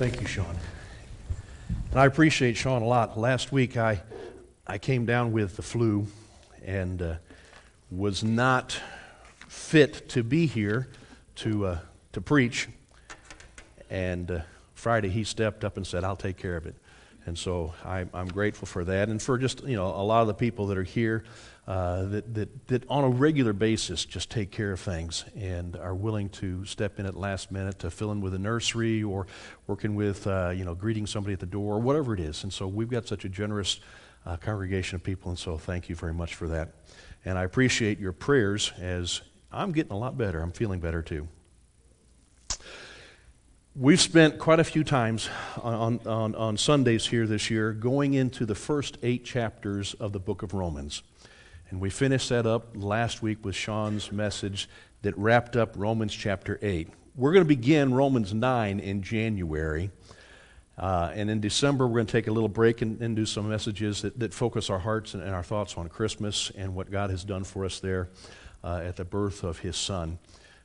Thank you, Sean. And I appreciate Sean a lot. Last week I, I came down with the flu and uh, was not fit to be here to, uh, to preach. And uh, Friday he stepped up and said, I'll take care of it. And so I, I'm grateful for that and for just, you know, a lot of the people that are here uh, that, that, that on a regular basis just take care of things and are willing to step in at last minute to fill in with a nursery or working with, uh, you know, greeting somebody at the door or whatever it is. And so we've got such a generous uh, congregation of people, and so thank you very much for that. And I appreciate your prayers as I'm getting a lot better. I'm feeling better too. We've spent quite a few times on, on, on Sundays here this year going into the first eight chapters of the book of Romans. And we finished that up last week with Sean's message that wrapped up Romans chapter 8. We're going to begin Romans 9 in January. Uh, and in December, we're going to take a little break and, and do some messages that, that, focus our hearts and, and, our thoughts on Christmas and what God has done for us there uh, at the birth of His Son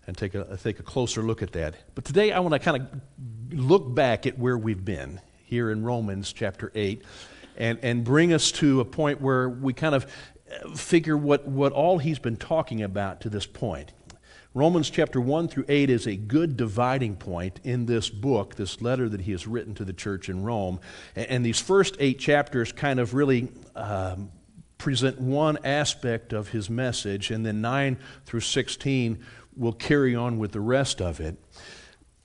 and take a, take a closer look at that. But today, I want to kind of look back at where we've been here in Romans chapter 8 and, and bring us to a point where we kind of figure what, what all he's been talking about to this point. Romans chapter 1 through 8 is a good dividing point in this book, this letter that he has written to the church in Rome. And, and these first eight chapters kind of really um, present one aspect of his message, and then 9 through 16 will carry on with the rest of it.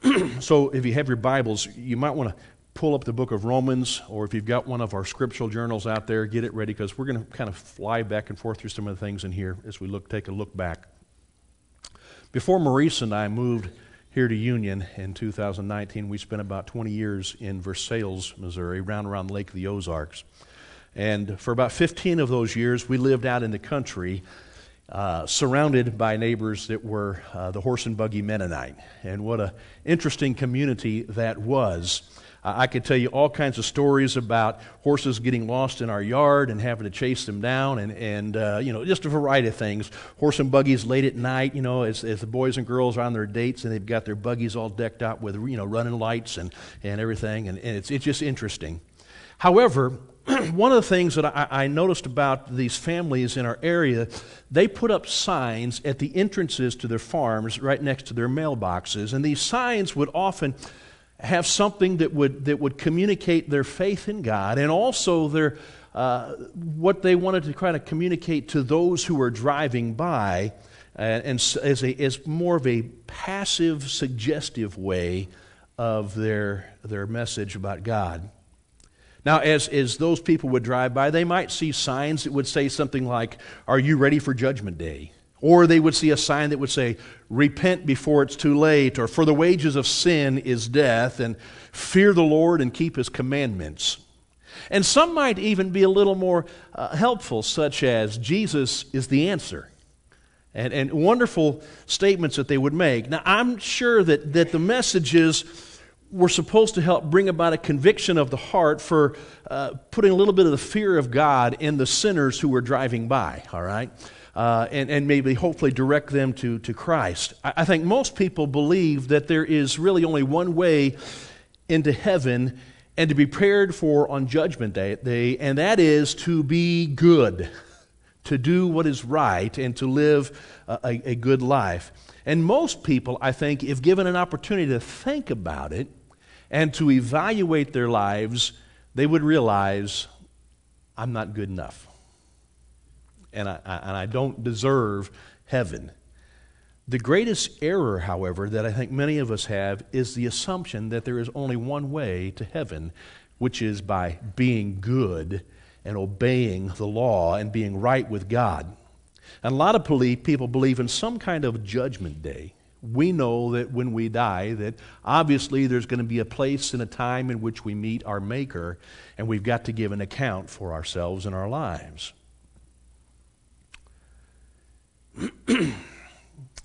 so if you have your Bibles, you might want to pull up the book of Romans, or if you've got one of our scriptural journals out there, get it ready because we're going to kind of fly back and forth through some of the things in here as we look, take a look back. Before Maurice and I moved here to Union in 2019, we spent about 20 years in Versailles, Missouri, round around Lake of the Ozarks. And for about 15 of those years, we lived out in the country, uh, surrounded by neighbors that were uh, the horse and buggy Mennonite. And what an interesting community that was. I could tell you all kinds of stories about horses getting lost in our yard and having to chase them down, and, and uh, you know, just a variety of things. Horse and buggies late at night, you know, as, as the boys and girls are on their dates and they've got their buggies all decked out with, you know, running lights and, and everything, and, and it's, it's just interesting. However, one of the things that I, I, noticed about these families in our area, they put up signs at the entrances to their farms right next to their mailboxes. And these signs would often have something that would, that would communicate their faith in God and also their, uh, what they wanted to kind of communicate to those who were driving by and, and as, a, as more of a passive, suggestive way of their, their message about God. Now, as, as those people would drive by, they might see signs that would say something like, Are you ready for Judgment Day? Or they would see a sign that would say, Repent before it's too late, or For the wages of sin is death, and fear the Lord and keep his commandments. And some might even be a little more uh, helpful, such as, Jesus is the answer. And, and wonderful statements that they would make. Now, I'm sure that, that the messages were supposed to help bring about a conviction of the heart for uh, putting a little bit of the fear of God in the sinners who were driving by, all right? uh, and, and maybe hopefully direct them to, to Christ. I, I think most people believe that there is really only one way into heaven and to be prepared for on Judgment Day, and that is to be good, to do what is right, and to live a, a, good life. And most people, I think, if given an opportunity to think about it and to evaluate their lives, they would realize, I'm not good enough and I, and I don't deserve heaven. The greatest error, however, that I think many of us have is the assumption that there is only one way to heaven, which is by being good and obeying the law and being right with God. And a lot of people believe in some kind of judgment day. We know that when we die, that obviously there's going to be a place and a time in which we meet our Maker, and we've got to give an account for ourselves and our lives.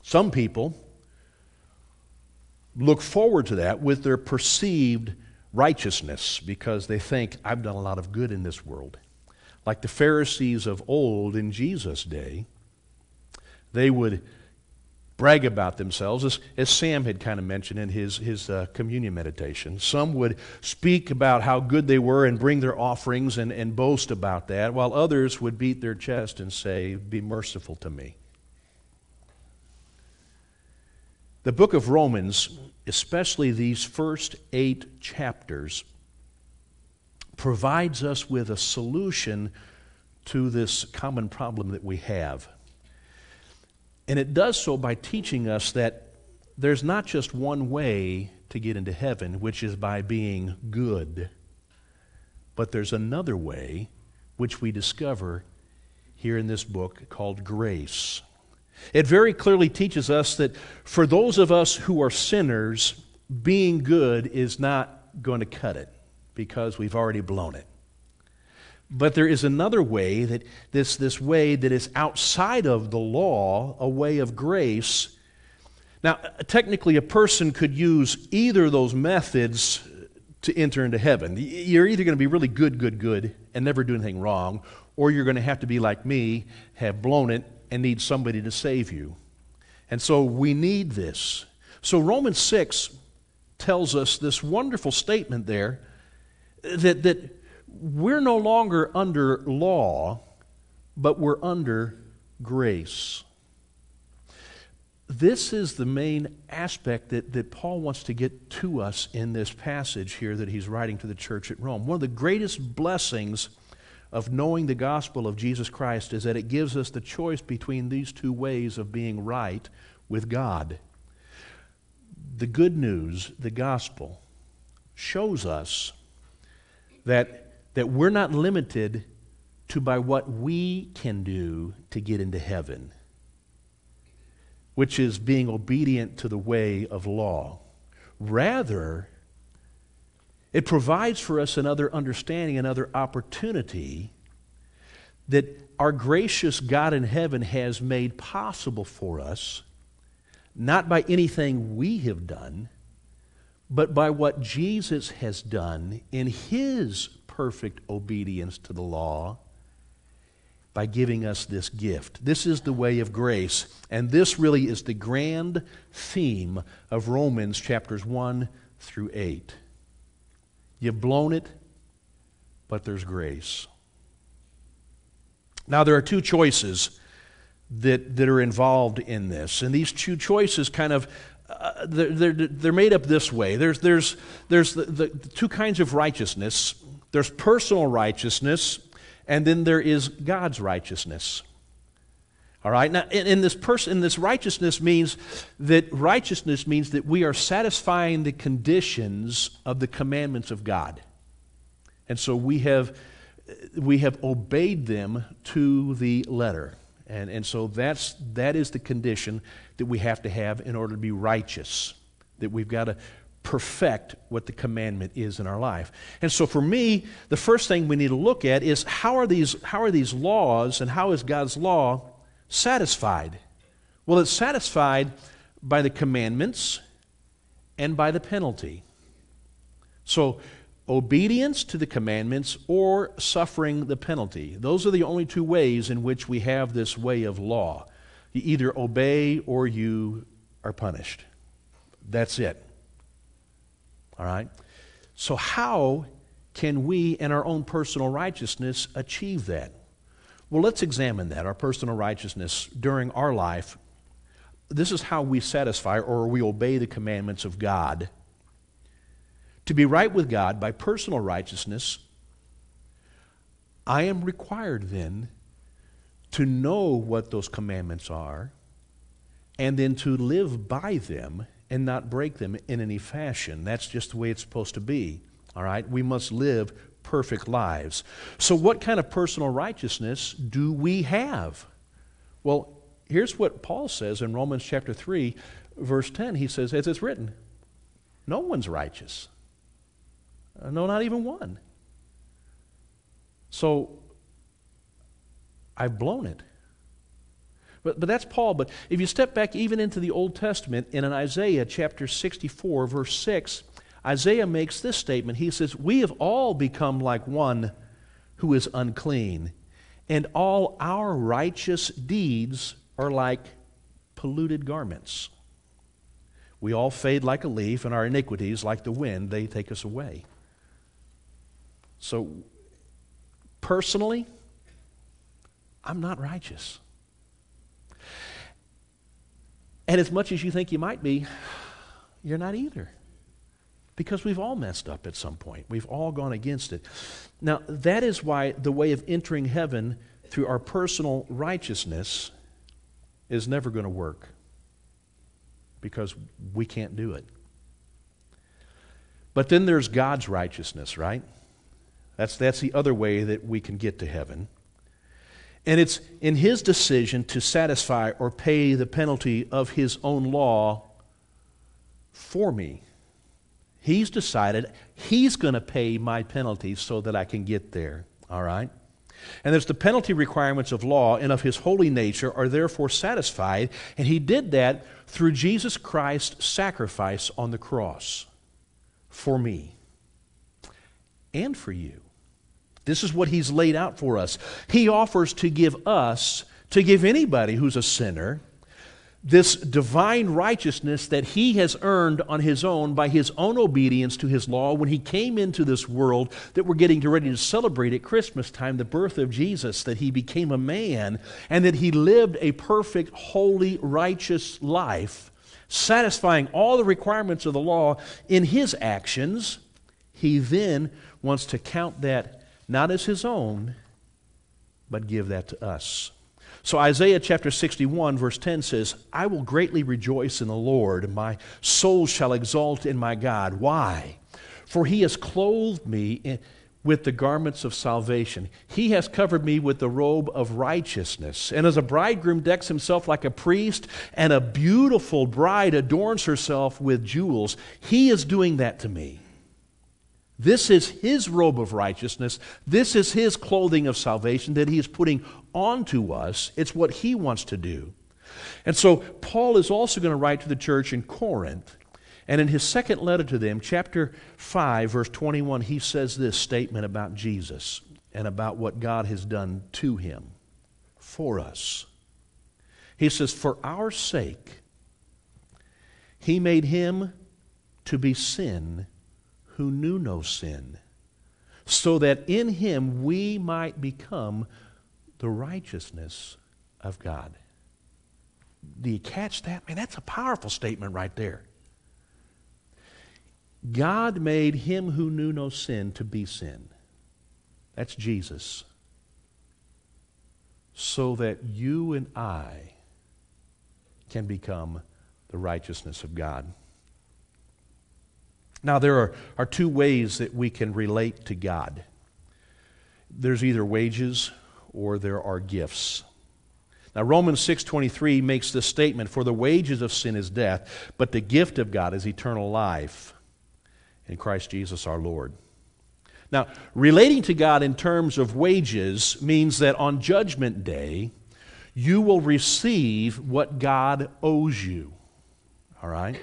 Some people look forward to that with their perceived righteousness because they think, I've done a lot of good in this world. Like the Pharisees of old in Jesus' day, they would brag about themselves, as, as Sam had kind of mentioned in his, his uh, communion meditation. Some would speak about how good they were and bring their offerings and, and boast about that, while others would beat their chest and say, Be merciful to me. The book of Romans, especially these first eight chapters, provides us with a solution to this common problem that we have. And it does so by teaching us that there's not just one way to get into heaven, which is by being good, but there's another way which we discover here in this book called grace. It very clearly teaches us that for those of us who are sinners, being good is not going to cut it because we've already blown it. But there is another way that this, this way that is outside of the law, a way of grace. Now, technically, a person could use either of those methods to enter into heaven. You're either going to be really good, good, good, and never do anything wrong, or you're going to have to be like me, have blown it, and need somebody to save you. And so we need this. So Romans 6 tells us this wonderful statement there that, that we're no longer under law, but we're under grace. This is the main aspect that, that Paul wants to get to us in this passage here that he's writing to the church at Rome. One of the greatest blessings of knowing the gospel of Jesus Christ is that it gives us the choice between these two ways of being right with God. The good news, the gospel, shows us that that we're not limited to by what we can do to get into heaven, which is being obedient to the way of law. Rather, it provides for us another understanding, another opportunity that our gracious God in heaven has made possible for us, not by anything we have done, but by what Jesus has done in His perfect obedience to the law by giving us this gift. This is the way of grace, and this really is the grand theme of Romans chapters 1 through 8. You've blown it, but there's grace. Now, there are two choices that, that are involved in this, and these two choices kind of uh, they're, they're, they're, made up this way. There's, there's, there's the, the, the two kinds of righteousness there's personal righteousness, and then there is God's righteousness. All right. Now, in, in this person, in this righteousness means that righteousness means that we are satisfying the conditions of the commandments of God, and so we have we have obeyed them to the letter, and and so that's that is the condition that we have to have in order to be righteous. That we've got to perfect what the commandment is in our life. And so for me, the first thing we need to look at is how are these, how are these laws and how is God's law satisfied? Well, it's satisfied by the commandments and by the penalty. So, obedience to the commandments or suffering the penalty. Those are the only two ways in which we have this way of law. You either obey or you are punished. That's it. All right? So, how can we, in our own personal righteousness, achieve that? Well, let's examine that, our personal righteousness during our life. This is how we satisfy or we obey the commandments of God. To be right with God by personal righteousness, I am required then to know what those commandments are and then to live by them and not break them in any fashion. That's just the way it's supposed to be. All right? We must live perfect lives. So, what kind of personal righteousness do we have? Well, here's what Paul says in Romans chapter 3, verse 10. He says, As it's written, no one's righteous. Uh, no, not even one. So, I've blown it. But, but that's Paul. But if you step back even into the Old Testament, in an Isaiah chapter 64, verse 6, Isaiah makes this statement. He says, We have all become like one who is unclean, and all our righteous deeds are like polluted garments. We all fade like a leaf, and our iniquities, like the wind, they take us away. So, personally, I'm not righteous. And as much as you think you might be, you're not either. Because we've all messed up at some point. We've all gone against it. Now, that is why the way of entering heaven through our personal righteousness is never going to work. Because we can't do it. But then there's God's righteousness, right? That's, that's the other way that we can get to heaven. And it's in his decision to satisfy or pay the penalty of his own law for me. He's decided he's going to pay my penalty so that I can get there. All right? And there's the penalty requirements of law and of his holy nature are therefore satisfied. And he did that through Jesus Christ's sacrifice on the cross for me and for you. This is what he's laid out for us. He offers to give us, to give anybody who's a sinner, this divine righteousness that he has earned on his own by his own obedience to his law when he came into this world that we're getting ready to celebrate at Christmas time, the birth of Jesus, that he became a man and that he lived a perfect, holy, righteous life, satisfying all the requirements of the law in his actions. He then wants to count that not as his own, but give that to us. So Isaiah chapter 61, verse 10 says, I will greatly rejoice in the Lord. My soul shall exult in my God. Why? For he has clothed me in, with the garments of salvation. He has covered me with the robe of righteousness. And as a bridegroom decks himself like a priest, and a beautiful bride adorns herself with jewels, he is doing that to me. This is his robe of righteousness. This is his clothing of salvation that he is putting onto us. It's what he wants to do. And so Paul is also going to write to the church in Corinth. And in his second letter to them, chapter 5, verse 21, he says this statement about Jesus and about what God has done to him for us. He says, For our sake, he made him to be sin who knew no sin, so that in him we might become the righteousness of God. Do you catch that? Man, that's a powerful statement right there. God made him who knew no sin to be sin. That's Jesus. So that you and I can become the righteousness of God. Now, there are, are two ways that we can relate to God there's either wages or there are gifts. Now Romans 6:23 makes this statement for the wages of sin is death but the gift of God is eternal life in Christ Jesus our Lord. Now relating to God in terms of wages means that on judgment day you will receive what God owes you. All right?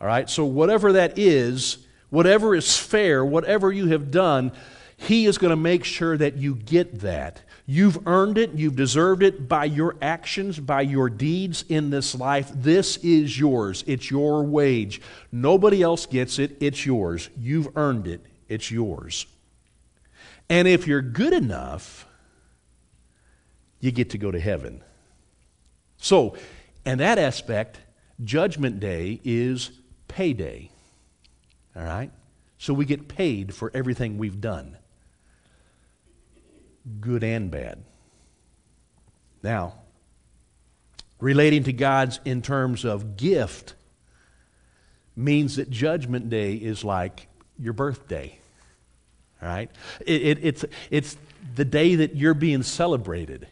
All right? So, whatever that is, whatever is fair, whatever you have done, He is going to make sure that you get that. You've earned it, you've deserved it by your actions, by your deeds in this life. This is yours. It's your wage. Nobody else gets it, it's yours. You've earned it, it's yours. And if you're good enough, you get to go to heaven. So, in that aspect, Judgment Day is payday. All right? So we get paid for everything we've done, good and bad. Now, relating to God's in terms of gift means that Judgment Day is like your birthday. All right? It, it, it's, it's the day that you're being celebrated.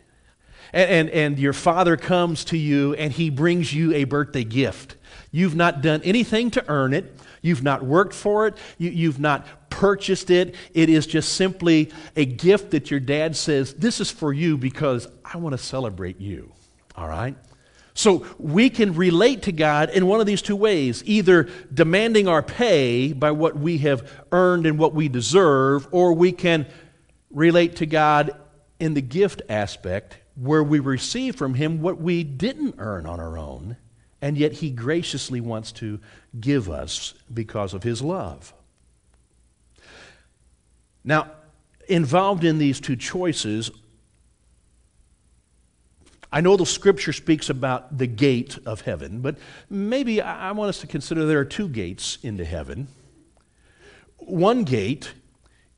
And, and, and your father comes to you and he brings you a birthday gift. You've not done anything to earn it. You've not worked for it. You, have not purchased it. It is just simply a gift that your dad says, This is for you because I want to celebrate you. All right? So we can relate to God in one of these two ways either demanding our pay by what we have earned and what we deserve, or we can relate to God in the gift aspect where we receive from Him what we didn't earn on our own, and yet He graciously wants to give us because of His love. Now, involved in these two choices, I know the scripture speaks about the gate of heaven, but maybe I want us to consider there are two gates into heaven. One gate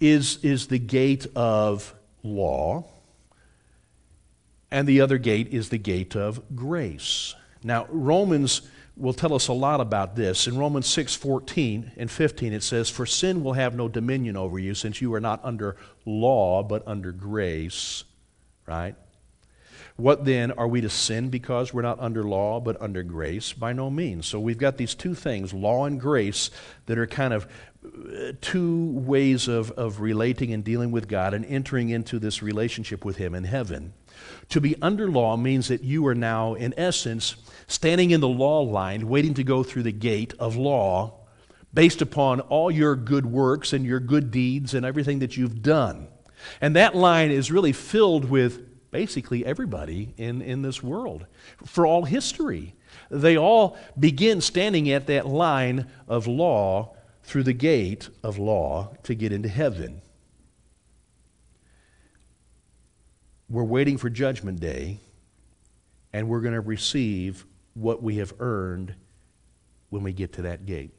is, is the gate of law, and the other gate is the gate of grace. Now, Romans will tell us a lot about this. In Romans 6 14 and 15, it says, For sin will have no dominion over you, since you are not under law, but under grace. Right? What then? Are we to sin because we're not under law, but under grace? By no means. So we've got these two things, law and grace, that are kind of two ways of, of relating and dealing with God and entering into this relationship with Him in heaven. To be under law means that you are now, in essence, standing in the law line, waiting to go through the gate of law based upon all your good works and your good deeds and everything that you've done. And that line is really filled with basically everybody in, in this world for all history. They all begin standing at that line of law through the gate of law to get into heaven. We're waiting for Judgment Day, and we're going to receive what we have earned when we get to that gate.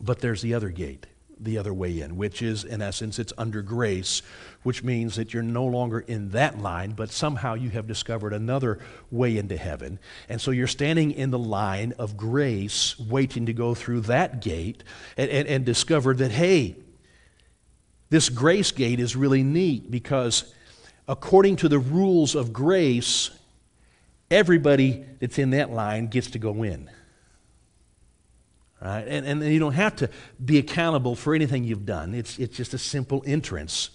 But there's the other gate, the other way in, which is, in essence, it's under grace, which means that you're no longer in that line, but somehow you have discovered another way into heaven. And so you're standing in the line of grace, waiting to go through that gate, and, and, and discover that, hey, this grace gate is really neat because according to the rules of grace, everybody that's in that line gets to go in. Right? And, and you don't have to be accountable for anything you've done. It's, it's just a simple entrance.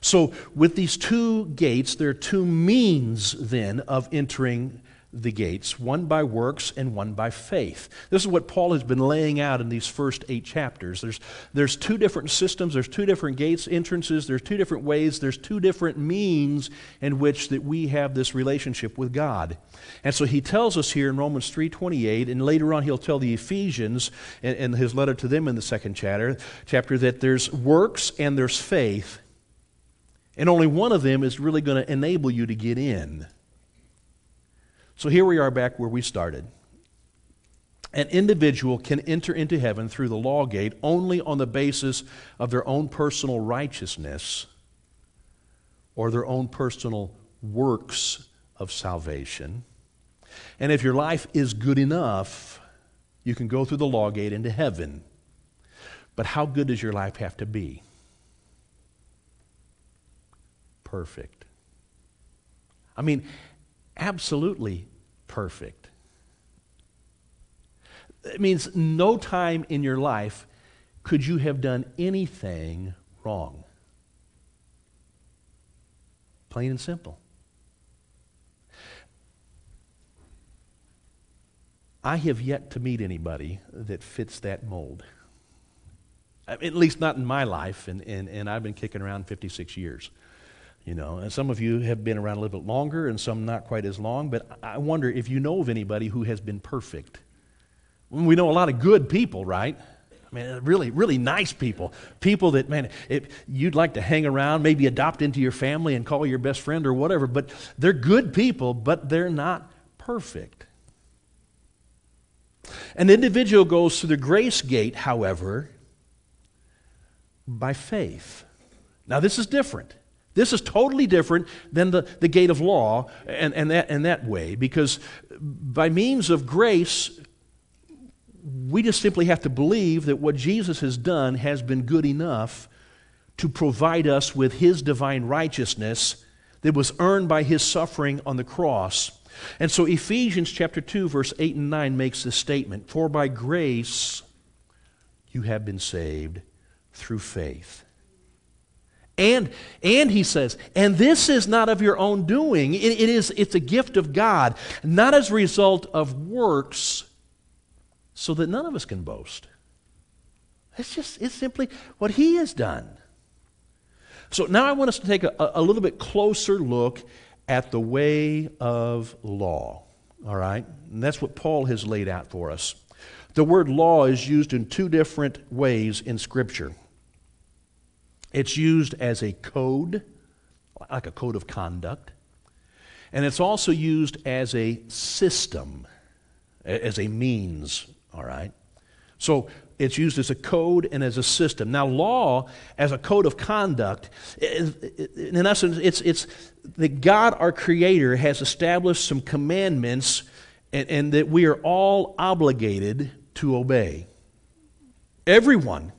So, with these two gates, there are two means then of entering the gates, one by works and one by faith. This is what Paul has been laying out in these first eight chapters. There's, there's two different systems, there's two different gates, entrances, there's two different ways, there's two different means in which that we have this relationship with God. And so he tells us here in Romans 3.28, and later on he'll tell the Ephesians in, in his letter to them in the second chapter, chapter that there's works and there's faith. And only one of them is really going to enable you to get in. So here we are back where we started. An individual can enter into heaven through the law gate only on the basis of their own personal righteousness or their own personal works of salvation. And if your life is good enough, you can go through the law gate into heaven. But how good does your life have to be? Perfect. I mean, absolutely perfect. It means no time in your life could you have done anything wrong. Plain and simple. I have yet to meet anybody that fits that mold. At least not in my life, and, and, and I've been kicking around 56 years. You know, and some of you have been around a little bit longer and some not quite as long, but I wonder if you know of anybody who has been perfect. We know a lot of good people, right? I mean, really, really nice people. People that, man, if you'd like to hang around, maybe adopt into your family and call your best friend or whatever, but they're good people, but they're not perfect. An individual goes through the grace gate, however, by faith. Now, this is different. This is totally different than the, the gate of law and, and, that, and that way, because by means of grace, we just simply have to believe that what Jesus has done has been good enough to provide us with his divine righteousness that was earned by his suffering on the cross. And so Ephesians chapter 2 verse 8 and 9 makes this statement, "For by grace you have been saved through faith." And, and he says, and this is not of your own doing. It, it is, it's a gift of God, not as a result of works, so that none of us can boast. It's just, it's simply what he has done. So now I want us to take a, a little bit closer look at the way of law. All right? And that's what Paul has laid out for us. The word law is used in two different ways in Scripture. It's used as a code, like a code of conduct, and it's also used as a system, as a means, all right? So it's used as a code and as a system. Now, law as a code of conduct, in essence, it's, it's that God, our Creator, has established some commandments and, and that we are all obligated to obey. Everyone,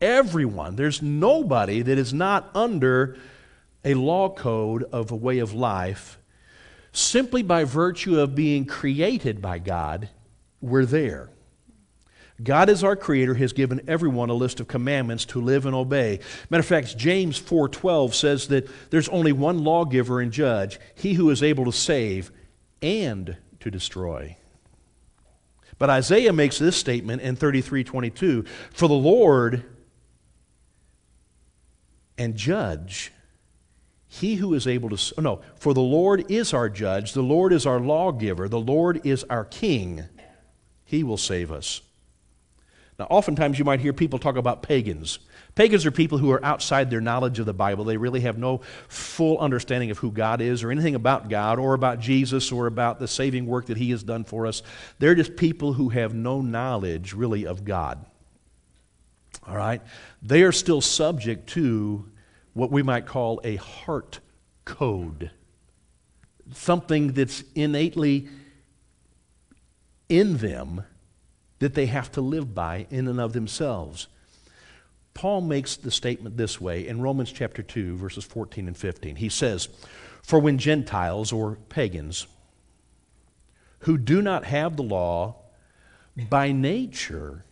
everyone, there's nobody that is not under a law code of a way of life simply by virtue of being created by God. We're there. God is our creator has given everyone a list of commandments to live and obey. Matter of fact, James 4:12 says that there's only one lawgiver and judge, he who is able to save and to destroy. But Isaiah makes this statement in 33:22, "For the Lord and judge he who is able to oh, no, for the Lord is our judge, the Lord is our lawgiver, the Lord is our king. He will save us." Now, oftentimes you might hear people talk about pagans. Pagans are people who are outside their knowledge of the Bible. They really have no full understanding of who God is or anything about God or about Jesus or about the saving work that He has done for us. They're just people who have no knowledge, really, of God. All right? They are still subject to what we might call a heart code, something that's innately in them that they have to live by in and of themselves. Paul makes the statement this way in Romans chapter 2, verses 14 and 15. He says, For when Gentiles or pagans who do not have the law by nature,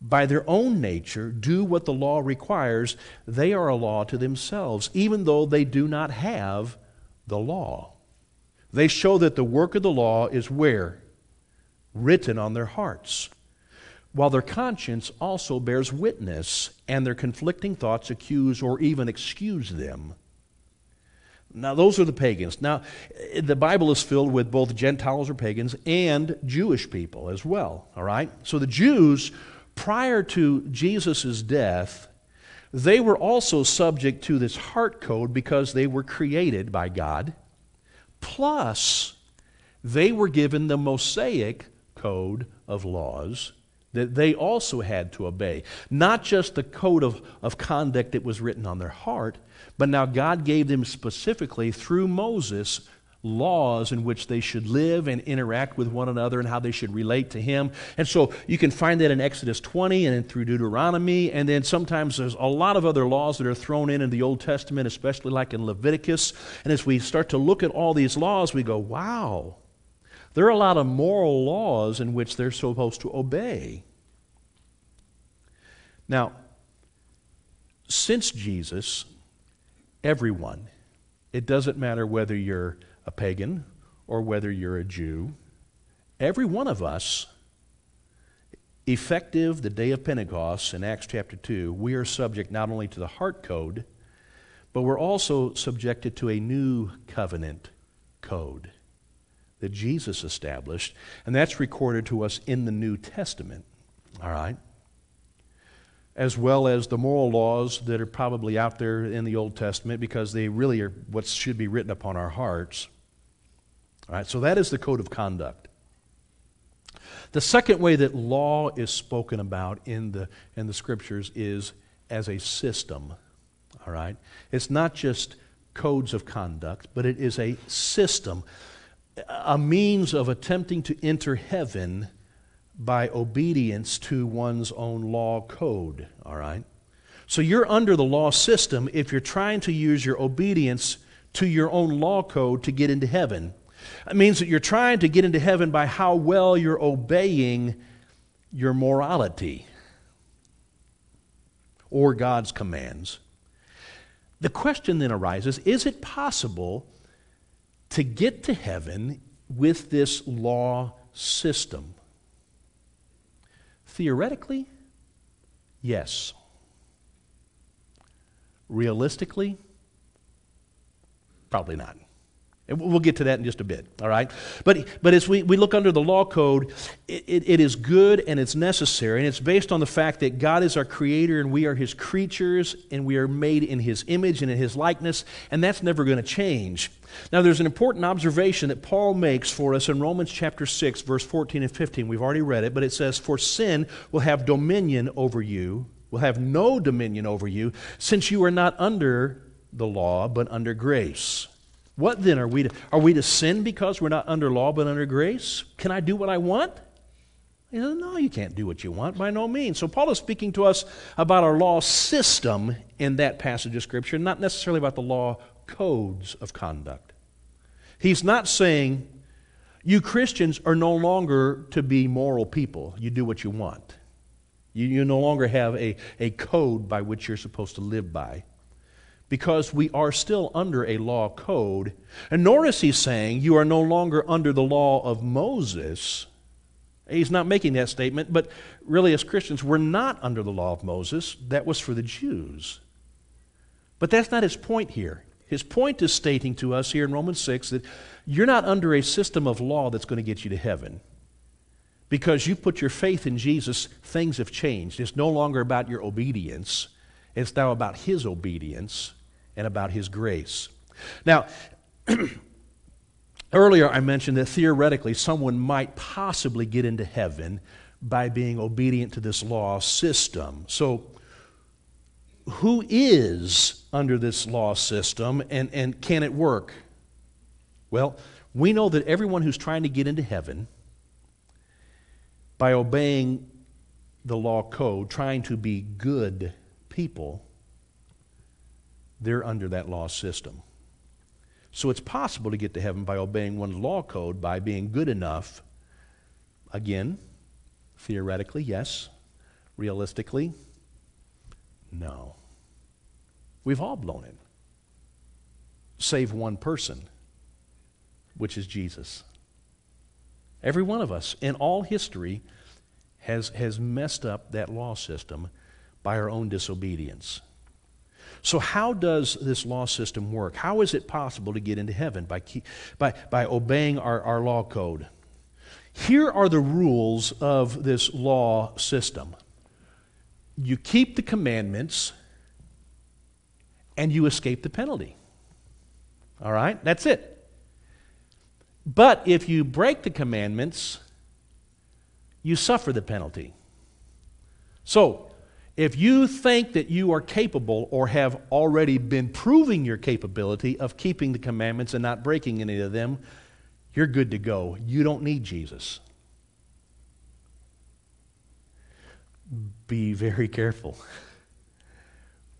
by their own nature, do what the law requires, they are a law to themselves, even though they do not have the law. They show that the work of the law is where? written on their hearts, while their conscience also bears witness, and their conflicting thoughts accuse or even excuse them. Now, those are the pagans. Now, the Bible is filled with both Gentiles or pagans and Jewish people as well, all right? So the Jews, prior to Jesus' death, they were also subject to this heart code because they were created by God. Plus, they were given the Mosaic code of laws that they also had to obey. Not just the code of, of conduct that was written on their heart, but now God gave them specifically through Moses laws in which they should live and interact with one another and how they should relate to him. And so you can find that in Exodus 20 and through Deuteronomy. And then sometimes there's a lot of other laws that are thrown in in the Old Testament, especially like in Leviticus. And as we start to look at all these laws, we go, wow, there are a lot of moral laws in which they're supposed to obey. Now, since Jesus, everyone, it doesn't matter whether you're a pagan or whether you're a Jew, every one of us, effective the day of Pentecost in Acts chapter 2, we are subject not only to the heart code, but we're also subjected to a new covenant code that Jesus established, and that's recorded to us in the New Testament. All right? As well as the moral laws that are probably out there in the Old Testament because they really are what should be written upon our hearts. All right, so that is the code of conduct. The second way that law is spoken about in the, in the scriptures is as a system. All right? It's not just codes of conduct, but it is a system a means of attempting to enter heaven by obedience to one's own law code, all right? So you're under the law system if you're trying to use your obedience to your own law code to get into heaven. It means that you're trying to get into heaven by how well you're obeying your morality or God's commands. The question then arises is it possible to get to heaven with this law system? Theoretically, yes. Realistically, probably not. And we'll get to that in just a bit, all right? But, but as we, we look under the law code, it, it, it is good and it's necessary, and it's based on the fact that God is our creator and we are his creatures and we are made in his image and in his likeness, and that's never going to change. Now, there's an important observation that Paul makes for us in Romans chapter 6, verse 14 and 15. We've already read it, but it says, For sin will have dominion over you, will have no dominion over you, since you are not under the law, but under grace. What then are we to, are we to sin because we're not under law but under grace? Can I do what I want? He says, no, you can't do what you want by no means. So Paul is speaking to us about our law system in that passage of Scripture, not necessarily about the law codes of conduct. He's not saying you Christians are no longer to be moral people. You do what you want. You, you no longer have a, a code by which you're supposed to live by because we are still under a law code. And nor is he saying you are no longer under the law of Moses. He's not making that statement, but really, as Christians, we're not under the law of Moses. That was for the Jews. But that's not his point here. His point is stating to us here in Romans 6 that you're not under a system of law that's going to get you to heaven. Because you put your faith in Jesus, things have changed. It's no longer about your obedience, it's now about his obedience and about His grace. Now, earlier I mentioned that theoretically someone might possibly get into heaven by being obedient to this law system. So, who is under this law system and, and can it work? Well, we know that everyone who's trying to get into heaven by obeying the law code, trying to be good people, they're under that law system. So it's possible to get to heaven by obeying one's law code, by being good enough. Again, theoretically, yes. Realistically, no. We've all blown it. Save one person, which is Jesus. Every one of us in all history has, has messed up that law system by our own disobedience. So, how does this law system work? How is it possible to get into heaven? By, by, by obeying our, our law code. Here are the rules of this law system you keep the commandments, and you escape the penalty. All right? That's it. But if you break the commandments, you suffer the penalty. So, if you think that you are capable or have already been proving your capability of keeping the commandments and not breaking any of them, you're good to go. You don't need Jesus. Be very careful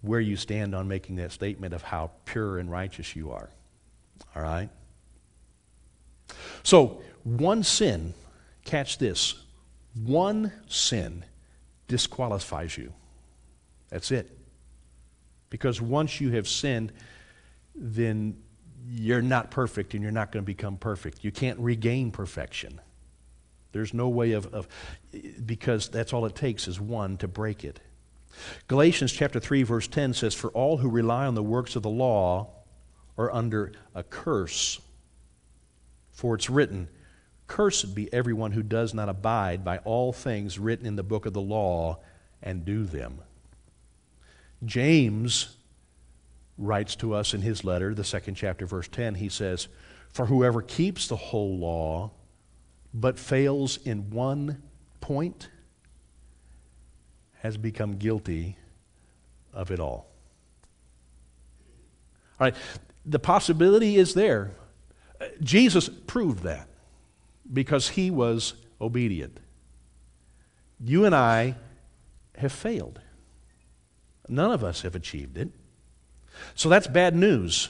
where you stand on making that statement of how pure and righteous you are. All right? So, one sin, catch this, one sin disqualifies you. That's it. Because once you have sinned, then you're not perfect and you're not going to become perfect. You can't regain perfection. There's no way of, of, because that's all it takes is one to break it. Galatians chapter 3 verse 10 says for all who rely on the works of the law are under a curse. For it's written, cursed be everyone who does not abide by all things written in the book of the law and do them. James writes to us in his letter, the second chapter, verse 10, he says, For whoever keeps the whole law but fails in one point has become guilty of it all. All right, the possibility is there. Jesus proved that because he was obedient. You and I have failed. None of us have achieved it. So that's bad news.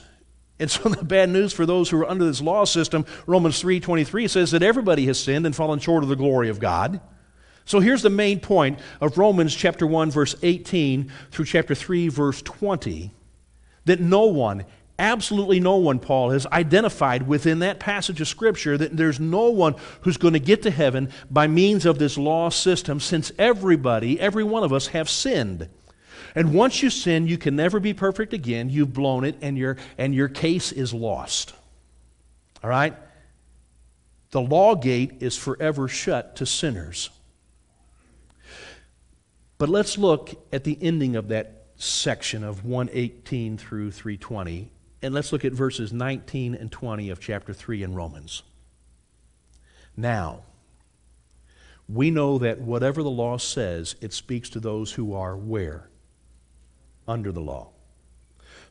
And so the bad news for those who are under this law system, Romans 3:23 says that everybody has sinned and fallen short of the glory of God. So here's the main point of Romans chapter 1 verse 18 through chapter 3 verse 20 that no one absolutely no one Paul has identified within that passage of scripture that there's no one who's going to get to heaven by means of this law system since everybody every one of us have sinned. And once you sin, you can never be perfect again. You've blown it, and your, and your case is lost. All right? The law gate is forever shut to sinners. But let's look at the ending of that section of 118 through 320, and let's look at verses 19 and 20 of chapter 3 in Romans. Now, we know that whatever the law says, it speaks to those who are where? Under the law.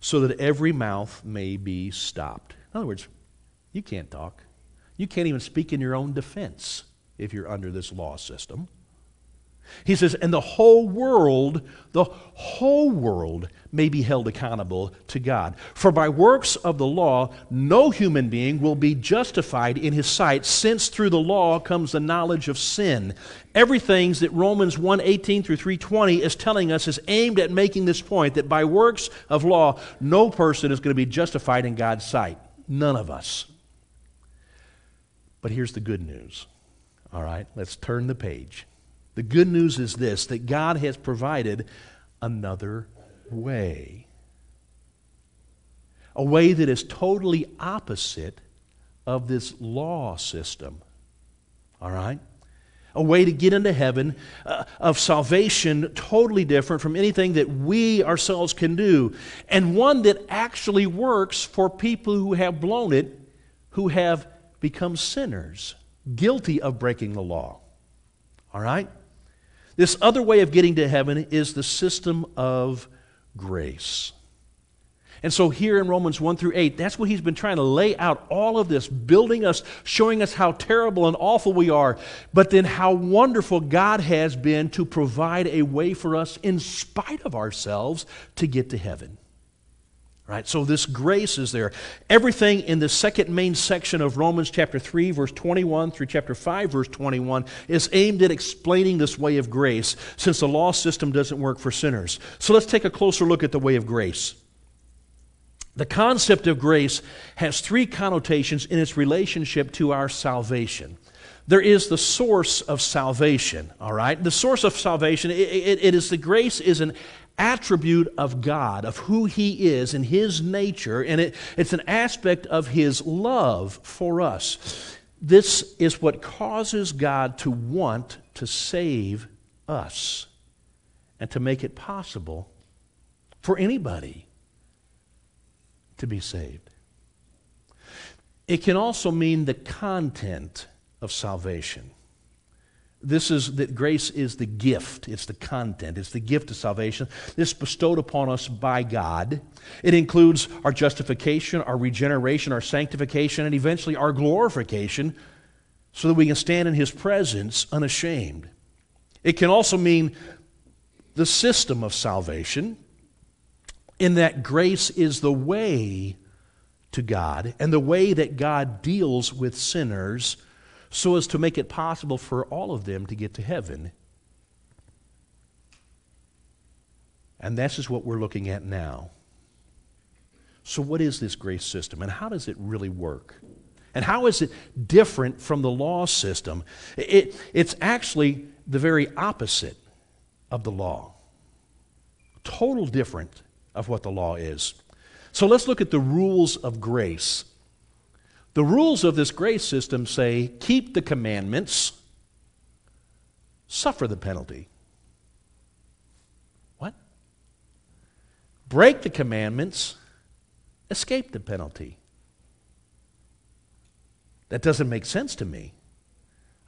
So that every mouth may be stopped. In other words, you can't talk. You can't even speak in your own defense if you're under this law system. He says, and the whole world, the whole world may be held accountable to God. For by works of the law, no human being will be justified in his sight, since through the law comes the knowledge of sin. Everything that Romans 1 18 through 320 is telling us is aimed at making this point that by works of law, no person is going to be justified in God's sight. None of us. But here's the good news. All right, let's turn the page. The good news is this that God has provided another way. A way that is totally opposite of this law system. All right? A way to get into heaven uh, of salvation totally different from anything that we ourselves can do. And one that actually works for people who have blown it, who have become sinners, guilty of breaking the law. All right? This other way of getting to heaven is the system of grace. And so, here in Romans 1 through 8, that's what he's been trying to lay out all of this, building us, showing us how terrible and awful we are, but then how wonderful God has been to provide a way for us, in spite of ourselves, to get to heaven. Right? So this grace is there. Everything in the second main section of Romans chapter 3 verse 21 through chapter 5 verse 21 is aimed at explaining this way of grace since the law system doesn't work for sinners. So let's take a closer look at the way of grace. The concept of grace has three connotations in its relationship to our salvation there is the source of salvation all right the source of salvation it, it, it is the grace is an attribute of God, of who He is and His nature, and it, it's an aspect of His love for us. This is what causes God to want to save us and to make it possible for anybody to be saved. It can also mean the content of salvation. This is that grace is the gift, it's the content, it's the gift of salvation. This bestowed upon us by God. It includes our justification, our regeneration, our sanctification, and eventually our glorification so that we can stand in His presence unashamed. It can also mean the system of salvation, in that grace is the way to God and the way that God deals with sinners so as to make it possible for all of them to get to heaven. And this is what we're looking at now. So, what is this grace system, and how does it really work? And how is it different from the law system? It, it's actually the very opposite of the law. Total different of what the law is. So let's look at the rules of grace. The rules of this grace system say keep the commandments, suffer the penalty. What? Break the commandments, escape the penalty. That doesn't make sense to me.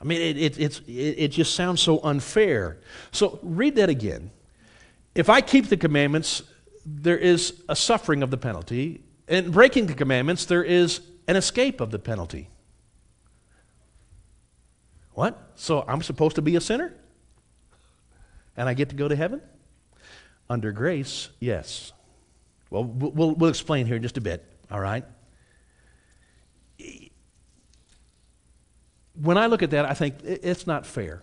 I mean, it, it, it, it just sounds so unfair. So read that again. If I keep the commandments, there is a suffering of the penalty. And breaking the commandments, there is an escape of the penalty. What? So I'm supposed to be a sinner? And I get to go to heaven? Under grace, yes. Well, we'll, we'll explain here in just a bit, all right? When I look at that, I think it's not fair.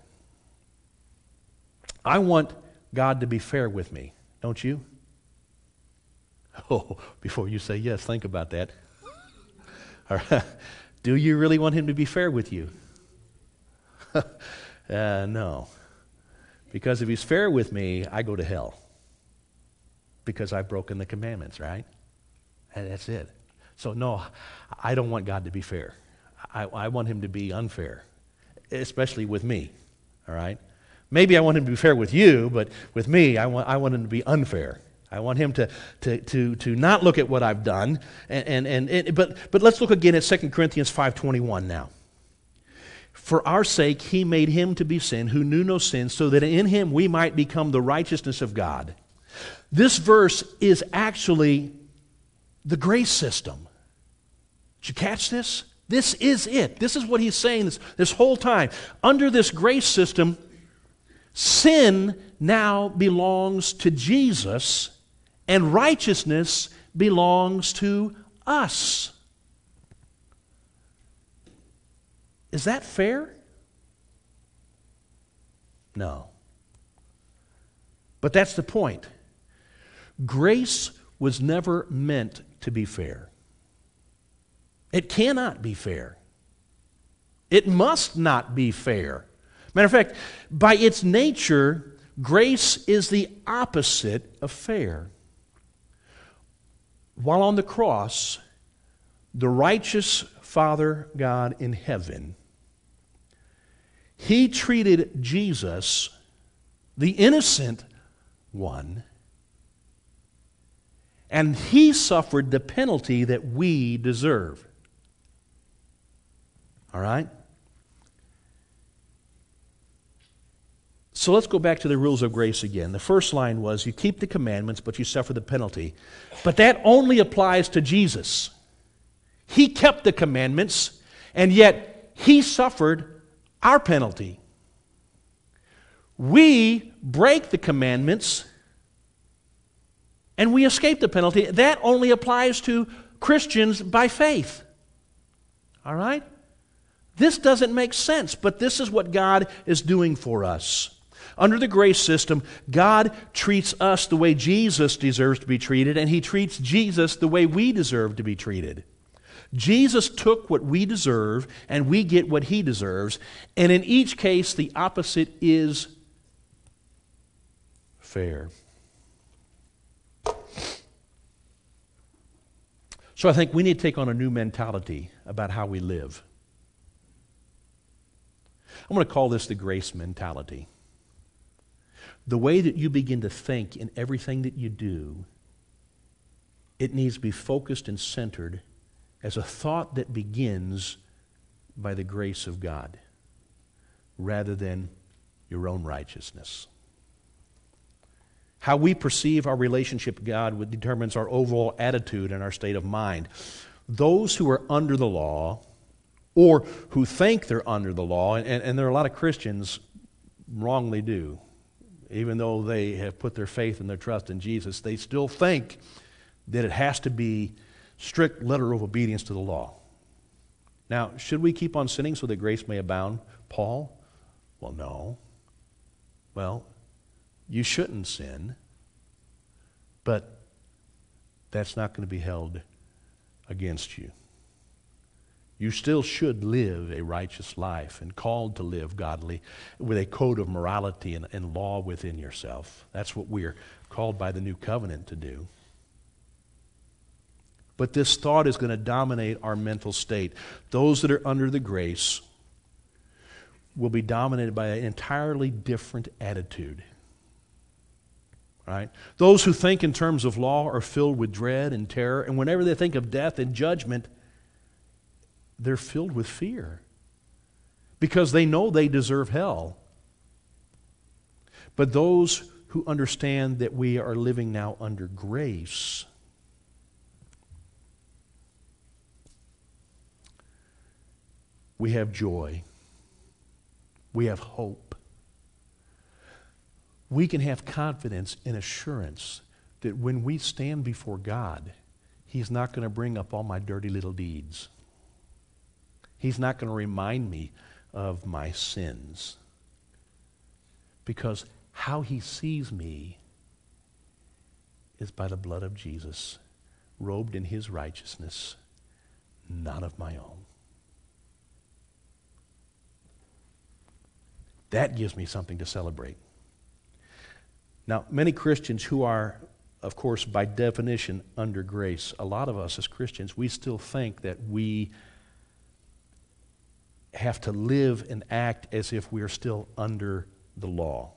I want God to be fair with me, don't you? Oh, before you say yes, think about that. Do you really want him to be fair with you? uh, no. Because if he's fair with me, I go to hell. Because I've broken the commandments, right? And that's it. So, no, I don't want God to be fair. I, I want him to be unfair, especially with me. All right? Maybe I want him to be fair with you, but with me, I want, I want him to be unfair. I want him to, to, to, to not look at what I've done. And, and, and, but, but let's look again at 2 Corinthians 5.21 now. For our sake, he made him to be sin who knew no sin, so that in him we might become the righteousness of God. This verse is actually the grace system. Did you catch this? This is it. This is what he's saying this, this whole time. Under this grace system, sin now belongs to Jesus, and righteousness belongs to us. Is that fair? No. But that's the point. Grace was never meant to be fair. It cannot be fair. It must not be fair. Matter of fact, by its nature, grace is the opposite of fair. While on the cross, the righteous Father God in heaven, he treated Jesus, the innocent one, and he suffered the penalty that we deserve. All right? So let's go back to the rules of grace again. The first line was you keep the commandments, but you suffer the penalty. But that only applies to Jesus. He kept the commandments, and yet he suffered our penalty. We break the commandments, and we escape the penalty. That only applies to Christians by faith. All right? This doesn't make sense, but this is what God is doing for us. Under the grace system, God treats us the way Jesus deserves to be treated, and He treats Jesus the way we deserve to be treated. Jesus took what we deserve, and we get what He deserves, and in each case, the opposite is fair. So I think we need to take on a new mentality about how we live. I'm going to call this the grace mentality. The way that you begin to think in everything that you do, it needs to be focused and centered as a thought that begins by the grace of God rather than your own righteousness. How we perceive our relationship with God determines our overall attitude and our state of mind. Those who are under the law or who think they're under the law, and, and there are a lot of Christians wrongly do. Even though they have put their faith and their trust in Jesus, they still think that it has to be strict letter of obedience to the law. Now, should we keep on sinning so that grace may abound? Paul? Well, no. Well, you shouldn't sin, but that's not going to be held against you you still should live a righteous life and called to live godly with a code of morality and, and, law within yourself. That's what we're called by the new covenant to do. But this thought is going to dominate our mental state. Those that are under the grace will be dominated by an entirely different attitude. Right? Those who think in terms of law are filled with dread and terror, and whenever they think of death and judgment, they're filled with fear because they know they deserve hell. But those who understand that we are living now under grace, we have joy, we have hope. We can have confidence and assurance that when we stand before God, He's not going to bring up all my dirty little deeds. He's not going to remind me of my sins. Because how he sees me is by the blood of Jesus, robed in his righteousness, not of my own. That gives me something to celebrate. Now, many Christians who are of course, by definition, under grace. A lot of us as Christians, we still think that we have to live and act as if we are still under the law.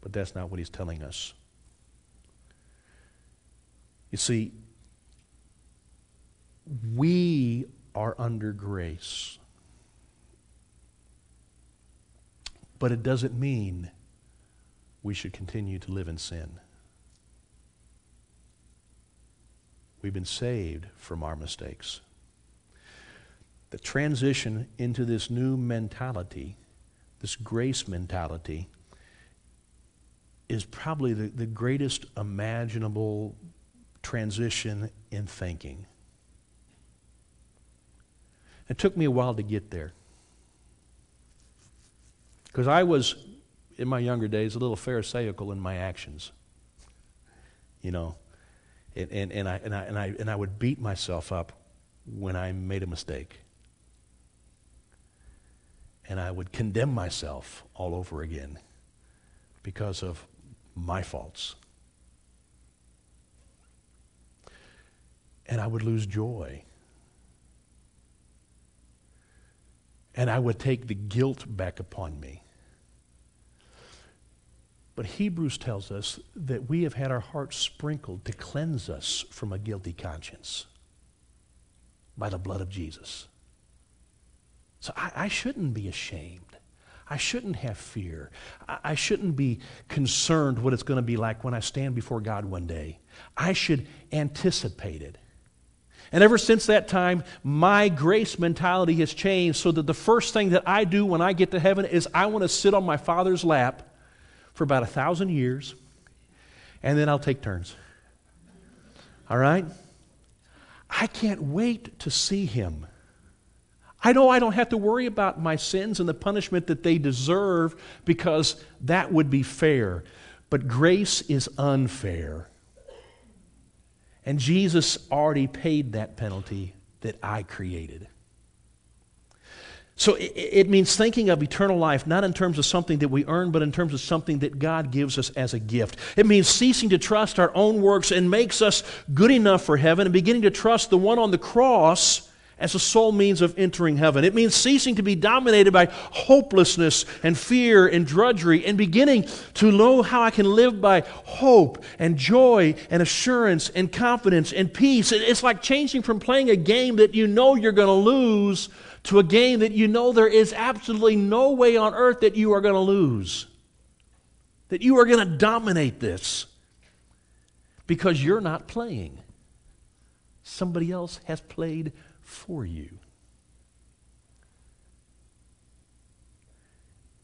But that's not what he's telling us. You see, we are under grace. But it doesn't mean we should continue to live in sin. We've been saved from our mistakes. The transition into this new mentality, this grace mentality, is probably the, the greatest imaginable transition in thinking. It took me a while to get there. Because I was, in my younger days, a little Pharisaical in my actions. You know, and, and, and, I, and, I, and, I, and I would beat myself up when I made a mistake. And I would condemn myself all over again because of my faults. And I would lose joy. And I would take the guilt back upon me. But Hebrews tells us that we have had our hearts sprinkled to cleanse us from a guilty conscience by the blood of Jesus. So I, I shouldn't be ashamed. I shouldn't have fear. I shouldn't be concerned what it's going to be like when I stand before God one day. I should anticipate it. And ever since that time, my grace mentality has changed so that the first thing that I do when I get to heaven is I want to sit on my Father's lap for about a thousand years, and then I'll take turns. All right? I can't wait to see Him. I know I don't have to worry about my sins and the punishment that they deserve because that would be fair. But grace is unfair. And Jesus already paid that penalty that I created. So it, it, means thinking of eternal life not in terms of something that we earn, but in terms of something that God gives us as a gift. It means ceasing to trust our own works and makes us good enough for heaven and beginning to trust the one on the cross as a sole means of entering heaven. It means ceasing to be dominated by hopelessness and fear and drudgery and beginning to know how I can live by hope and joy and assurance and confidence and peace. It's like changing from playing a game that you know you're going to lose to a game that you know there is absolutely no way on earth that you are going to lose. That you are going to dominate this because you're not playing. Somebody else has played for you.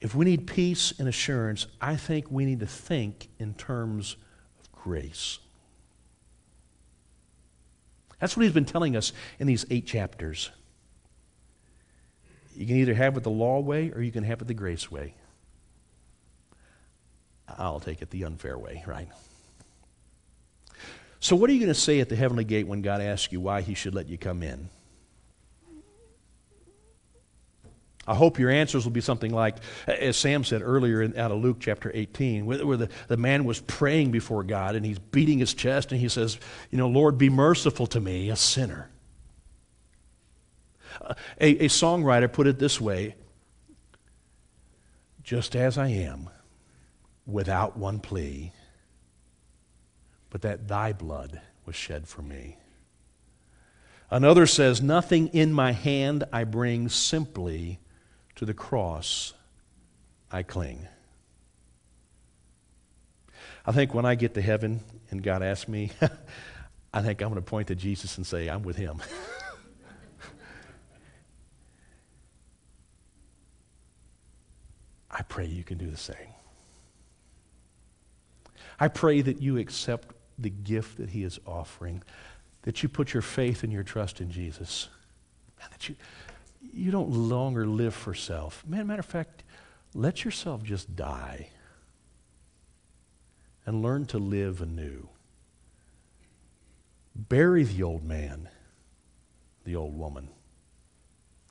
If we need peace and assurance, I think we need to think in terms of grace. That's what he's been telling us in these eight chapters. You can either have it the law way or you can have it the grace way. I'll take it the unfair way, right? So, what are you going to say at the heavenly gate when God asks you why he should let you come in? I hope your answers will be something like, as Sam said earlier in, out of Luke chapter 18, where, where the, the man was praying before God and he's beating his chest and he says, You know, Lord, be merciful to me, a sinner. A, a songwriter put it this way Just as I am, without one plea, but that thy blood was shed for me. Another says, Nothing in my hand I bring simply to the cross I cling. I think when I get to heaven and God asks me, I think I'm going to point to Jesus and say, I'm with him. I pray you can do the same. I pray that you accept the gift that he is offering, that you put your faith and your trust in Jesus, and that you you don't longer live for self. Man, matter of fact, let yourself just die and learn to live anew. Bury the old man, the old woman,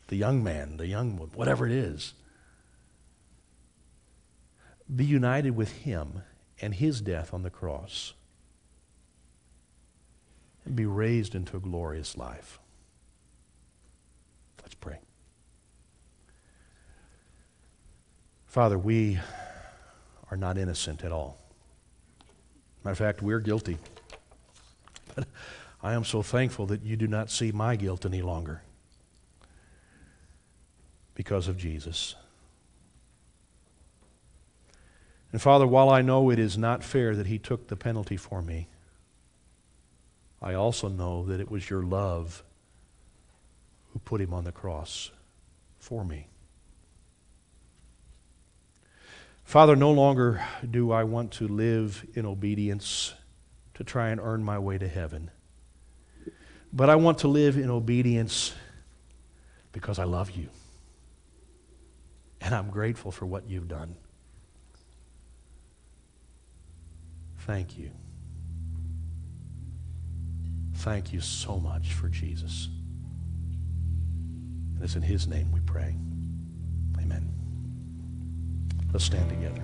the young man, the young woman, whatever it is. Be united with him and his death on the cross and be raised into a glorious life. Let's pray. Father, we are not innocent at all. Matter of fact, we're guilty. But I am so thankful that you do not see my guilt any longer because of Jesus. And Father, while I know it is not fair that He took the penalty for me, I also know that it was your love who put Him on the cross for me. Father, no longer do I want to live in obedience to try and earn my way to heaven. But I want to live in obedience because I love you. And I'm grateful for what you've done. Thank you. Thank you so much for Jesus. It's in his name we pray. Amen. Let's stand together.